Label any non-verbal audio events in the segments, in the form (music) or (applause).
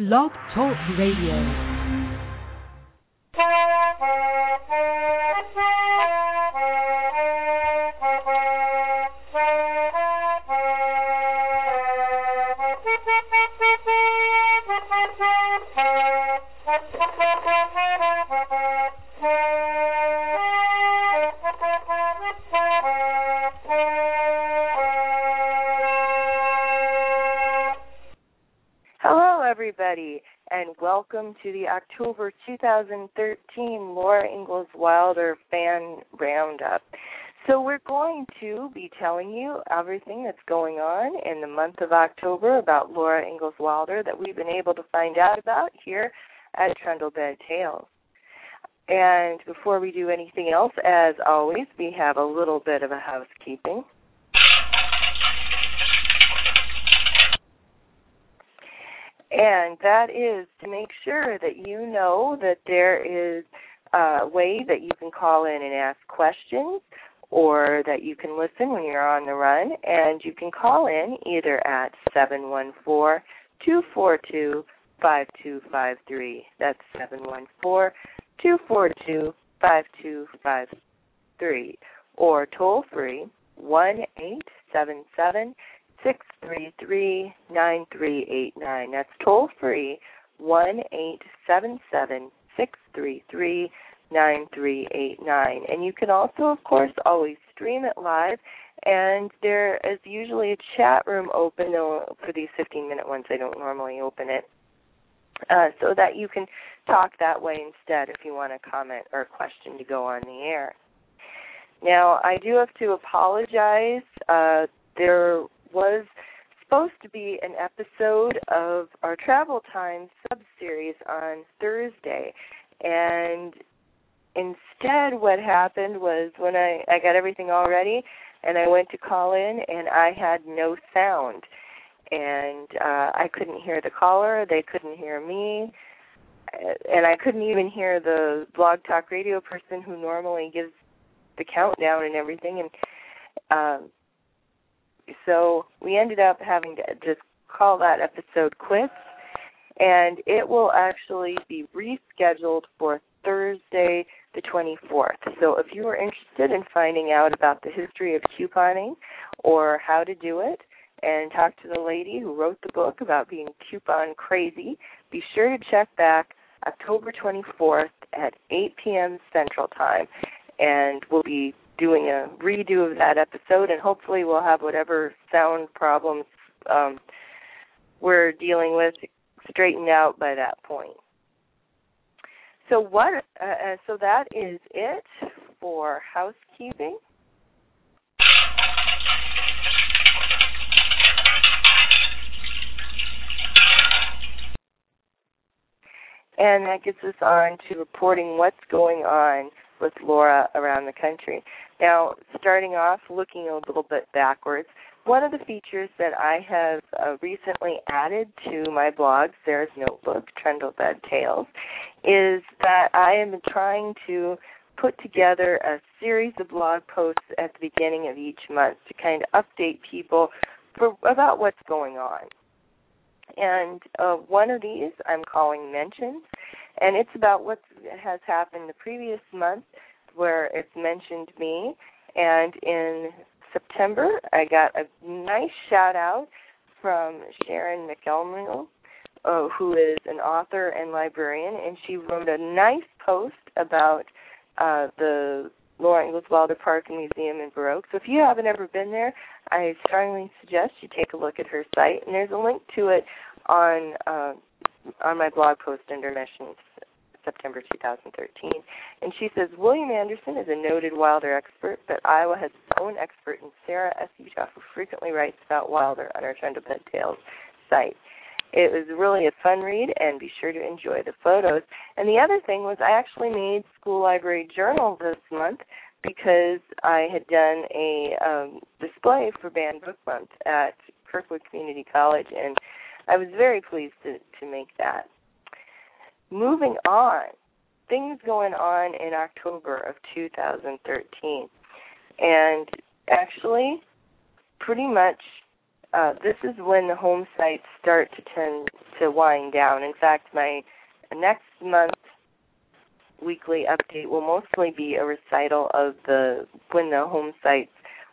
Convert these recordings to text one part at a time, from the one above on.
Blog Talk Radio. Everybody, and welcome to the October 2013 Laura Ingalls Wilder Fan Roundup. So, we're going to be telling you everything that's going on in the month of October about Laura Ingalls Wilder that we've been able to find out about here at Trundlebed Tales. And before we do anything else, as always, we have a little bit of a housekeeping. And that is to make sure that you know that there is a way that you can call in and ask questions or that you can listen when you're on the run. And you can call in either at 714 242 5253. That's 714 242 5253. Or toll free 1 877 six three three nine three eight nine. That's toll free one eight seven seven six three three nine three eight nine. And you can also, of course, always stream it live. And there is usually a chat room open though, for these fifteen minute ones. I don't normally open it. Uh, so that you can talk that way instead if you want a comment or a question to go on the air. Now, I do have to apologize. Uh, there was supposed to be an episode of our Travel Time sub-series on Thursday, and instead, what happened was when I I got everything all ready, and I went to call in, and I had no sound, and uh, I couldn't hear the caller. They couldn't hear me. And I couldn't even hear the blog talk radio person who normally gives the countdown and everything. And um, so we ended up having to just call that episode quits and it will actually be rescheduled for Thursday the 24th. So if you are interested in finding out about the history of couponing or how to do it and talk to the lady who wrote the book about being coupon crazy, be sure to check back October 24th at 8 p.m. Central Time and we'll be doing a redo of that episode, and hopefully we'll have whatever sound problems um, we're dealing with straightened out by that point. So what? Uh, uh so that is it for housekeeping. And that gets us on to reporting what's going on with Laura around the country. Now, starting off, looking a little bit backwards, one of the features that I have uh, recently added to my blog, Sarah's Notebook, Trundlebed Tales, is that I am trying to put together a series of blog posts at the beginning of each month to kind of update people for about what's going on. And uh, one of these I'm calling Mentions, and it's about what has happened the previous month where it's mentioned me. And in September, I got a nice shout out from Sharon McElmeel, uh, who is an author and librarian, and she wrote a nice post about uh, the Laura Ingalls Wilder Park Museum in Burr Oak. So if you haven't ever been there, I strongly suggest you take a look at her site, and there's a link to it on uh, on my blog post under Mentions September 2013. And she says William Anderson is a noted Wilder expert, but Iowa has its own expert in Sarah S. Uthoff, who frequently writes about Wilder on our Trundlebed Tales site. It was really a fun read, and be sure to enjoy the photos. And the other thing was, I actually made School Library Journal this month because I had done a um, display for Banned Book Month at Kirkwood Community College, and I was very pleased to, to make that moving on, things going on in October of 2013. And actually, pretty much uh, this is when the home sites start to tend to wind down. In fact, my next month weekly update will mostly be a recital of the when the home sites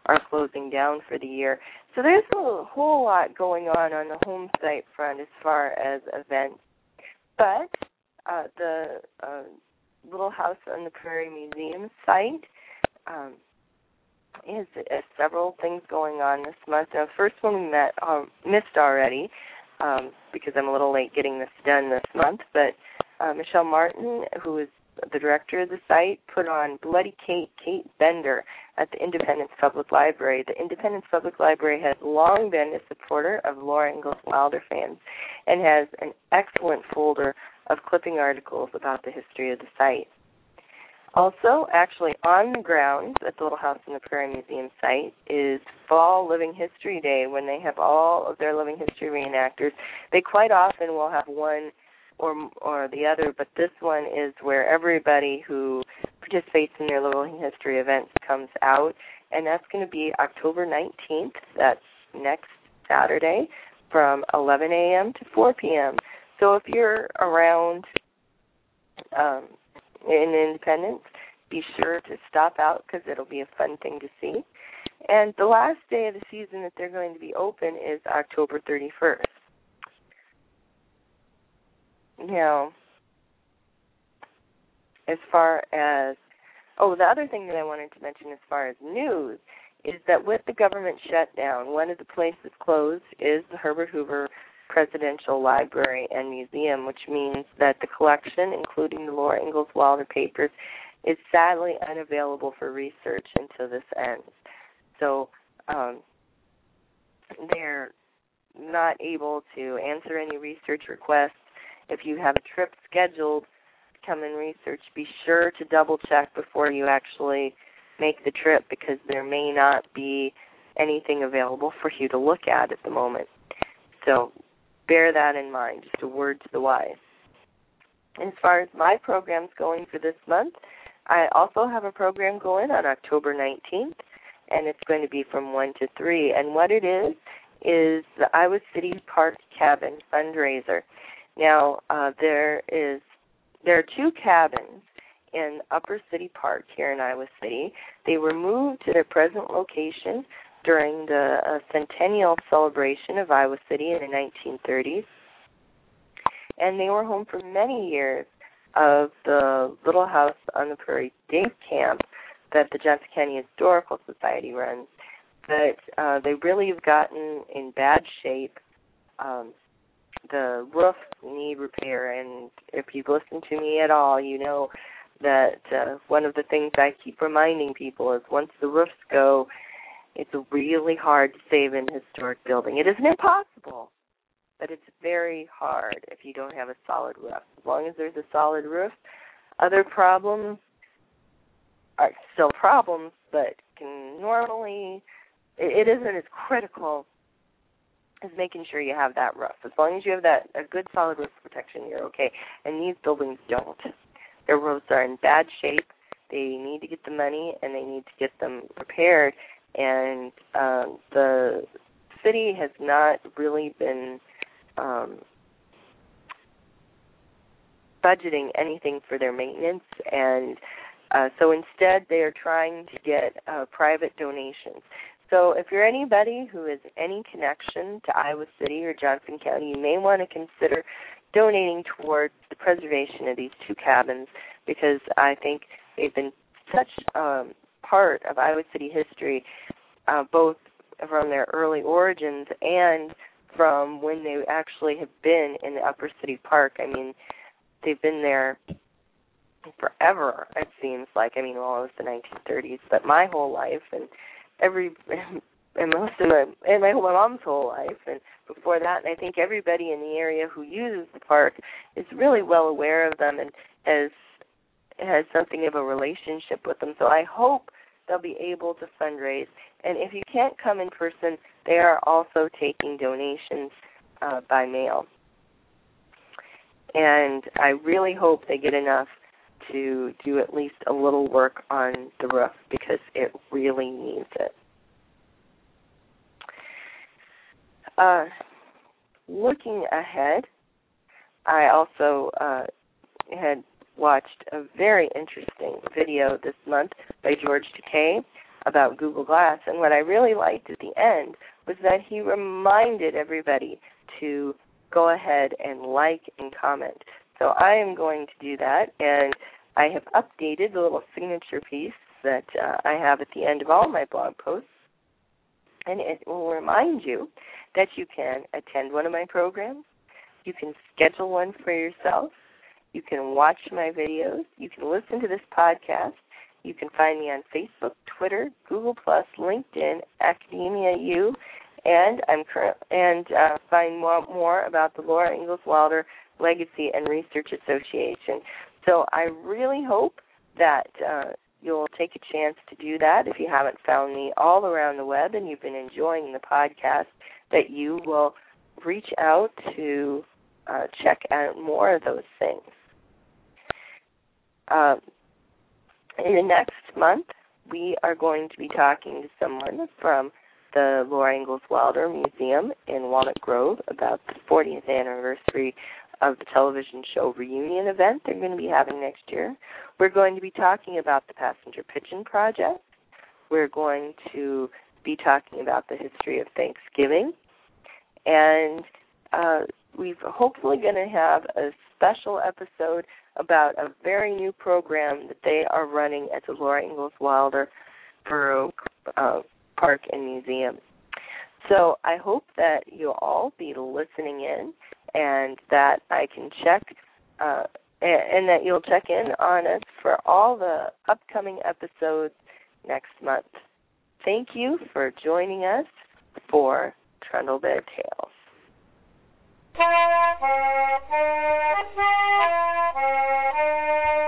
are closing down for the year. So there's a whole lot going on on the home site front as far as events. But uh, the uh, Little House on the Prairie Museum site um, is uh, several things going on this month. The first one we met um, missed already um, because I'm a little late getting this done this month. But uh, Michelle Martin, who is the director of the site, put on Bloody Kate, Kate Bender at the Independence Public Library. The Independence Public Library has long been a supporter of Laura Ingalls Wilder fans and has an excellent folder of clipping articles about the history of the site. Also, actually on the grounds at the Little House on the Prairie Museum site is Fall Living History Day when they have all of their living history reenactors. They quite often will have one or or the other, but this one is where everybody who participates in their living history events comes out, and that's going to be October 19th. That's next Saturday from 11 a.m. to 4 p.m. So if you're around um, in Independence, be sure to stop out because it'll be a fun thing to see. And the last day of the season that they're going to be open is October 31st. Now, as far as oh, the other thing that I wanted to mention as far as news is that with the government shutdown, one of the places closed is the Herbert Hoover Presidential Library and Museum, which means that the collection, including the Laura Ingalls Wilder papers, is sadly unavailable for research until this ends. So um, they're not able to answer any research requests. If you have a trip scheduled to come and research, be sure to double check before you actually make the trip because there may not be anything available for you to look at at the moment. So bear that in mind, just a word to the wise. As far as my program's going for this month, I also have a program going on October 19th, and it's going to be from 1 to 3. And what it is, is the Iowa City Park Cabin fundraiser. Now, uh, there is there are two cabins in Upper City Park here in Iowa City. They were moved to their present location during the uh, centennial celebration of Iowa City in the 1930s. And they were home for many years of the Little House on the Prairie Day Camp that the Johnson County Historical Society runs. But uh, they really have gotten in bad shape. Um, the roof need repair, and if you've listened to me at all, you know that uh, one of the things I keep reminding people is once the roofs go, it's really hard to save an historic building. It isn't impossible, but it's very hard if you don't have a solid roof. As long as there's a solid roof, other problems are still problems, but can normally it isn't as critical as making sure you have that roof. As long as you have that a good solid roof protection, you're okay. And these buildings don't. Their roofs are in bad shape. They need to get the money and they need to get them repaired and um, the city has not really been um, budgeting anything for their maintenance, and uh, so instead they are trying to get uh, private donations. So if you're anybody who has any connection to Iowa City or Johnson County, you may want to consider donating towards the preservation of these two cabins because I think they've been such um, part of Iowa City history, uh, both from their early origins and from when they actually have been in the Upper City Park. I mean, they've been there forever. It seems like. I mean, well, it was the 1930s, but my whole life and every (laughs) and most of my and my my mom's whole life and before that and I think everybody in the area who uses the park is really well aware of them and has has something of a relationship with them. So I hope they'll be able to fundraise. And if you can't come in person, they are also taking donations uh, by mail. And I really hope they get enough to do at least a little work on the roof because it really needs it. uh, looking ahead, I also uh, had watched a very interesting video this month by George Takei about Google Glass, and what I really liked at the end was that he reminded everybody to go ahead and like and comment. So I am going to do that, and I have updated the little signature piece that uh, I have at the end of all my blog posts, and it will remind you that you can attend one of my programs, you can schedule one for yourself, you can watch my videos, you can listen to this podcast, you can find me on Facebook, Twitter, Google Plus, LinkedIn, Academia U, and I'm current and uh, find more, more about the Laura Ingalls Wilder Legacy and Research Association. So I really hope that uh, you'll take a chance to do that if you haven't found me all around the web and you've been enjoying the podcast, that you will reach out to uh, check out more of those things. Um, in the next month, we are going to be talking to someone from the Laura Ingalls Wilder Museum in Walnut Grove about the 40th anniversary of the television show reunion event they're going to be having next year. We're going to be talking about the Passenger Pigeon Project. We're going to be talking about the history of Thanksgiving. And uh, we're hopefully going to have a special episode about a very new program that they are running at the Laura Ingalls Wilder Burr Oak uh, Park and Museum. So I hope that you'll all be listening in and that I can check uh, and that you'll check in on us for all the upcoming episodes next month. Thank you for joining us for Trundlebed Tales. Thank you.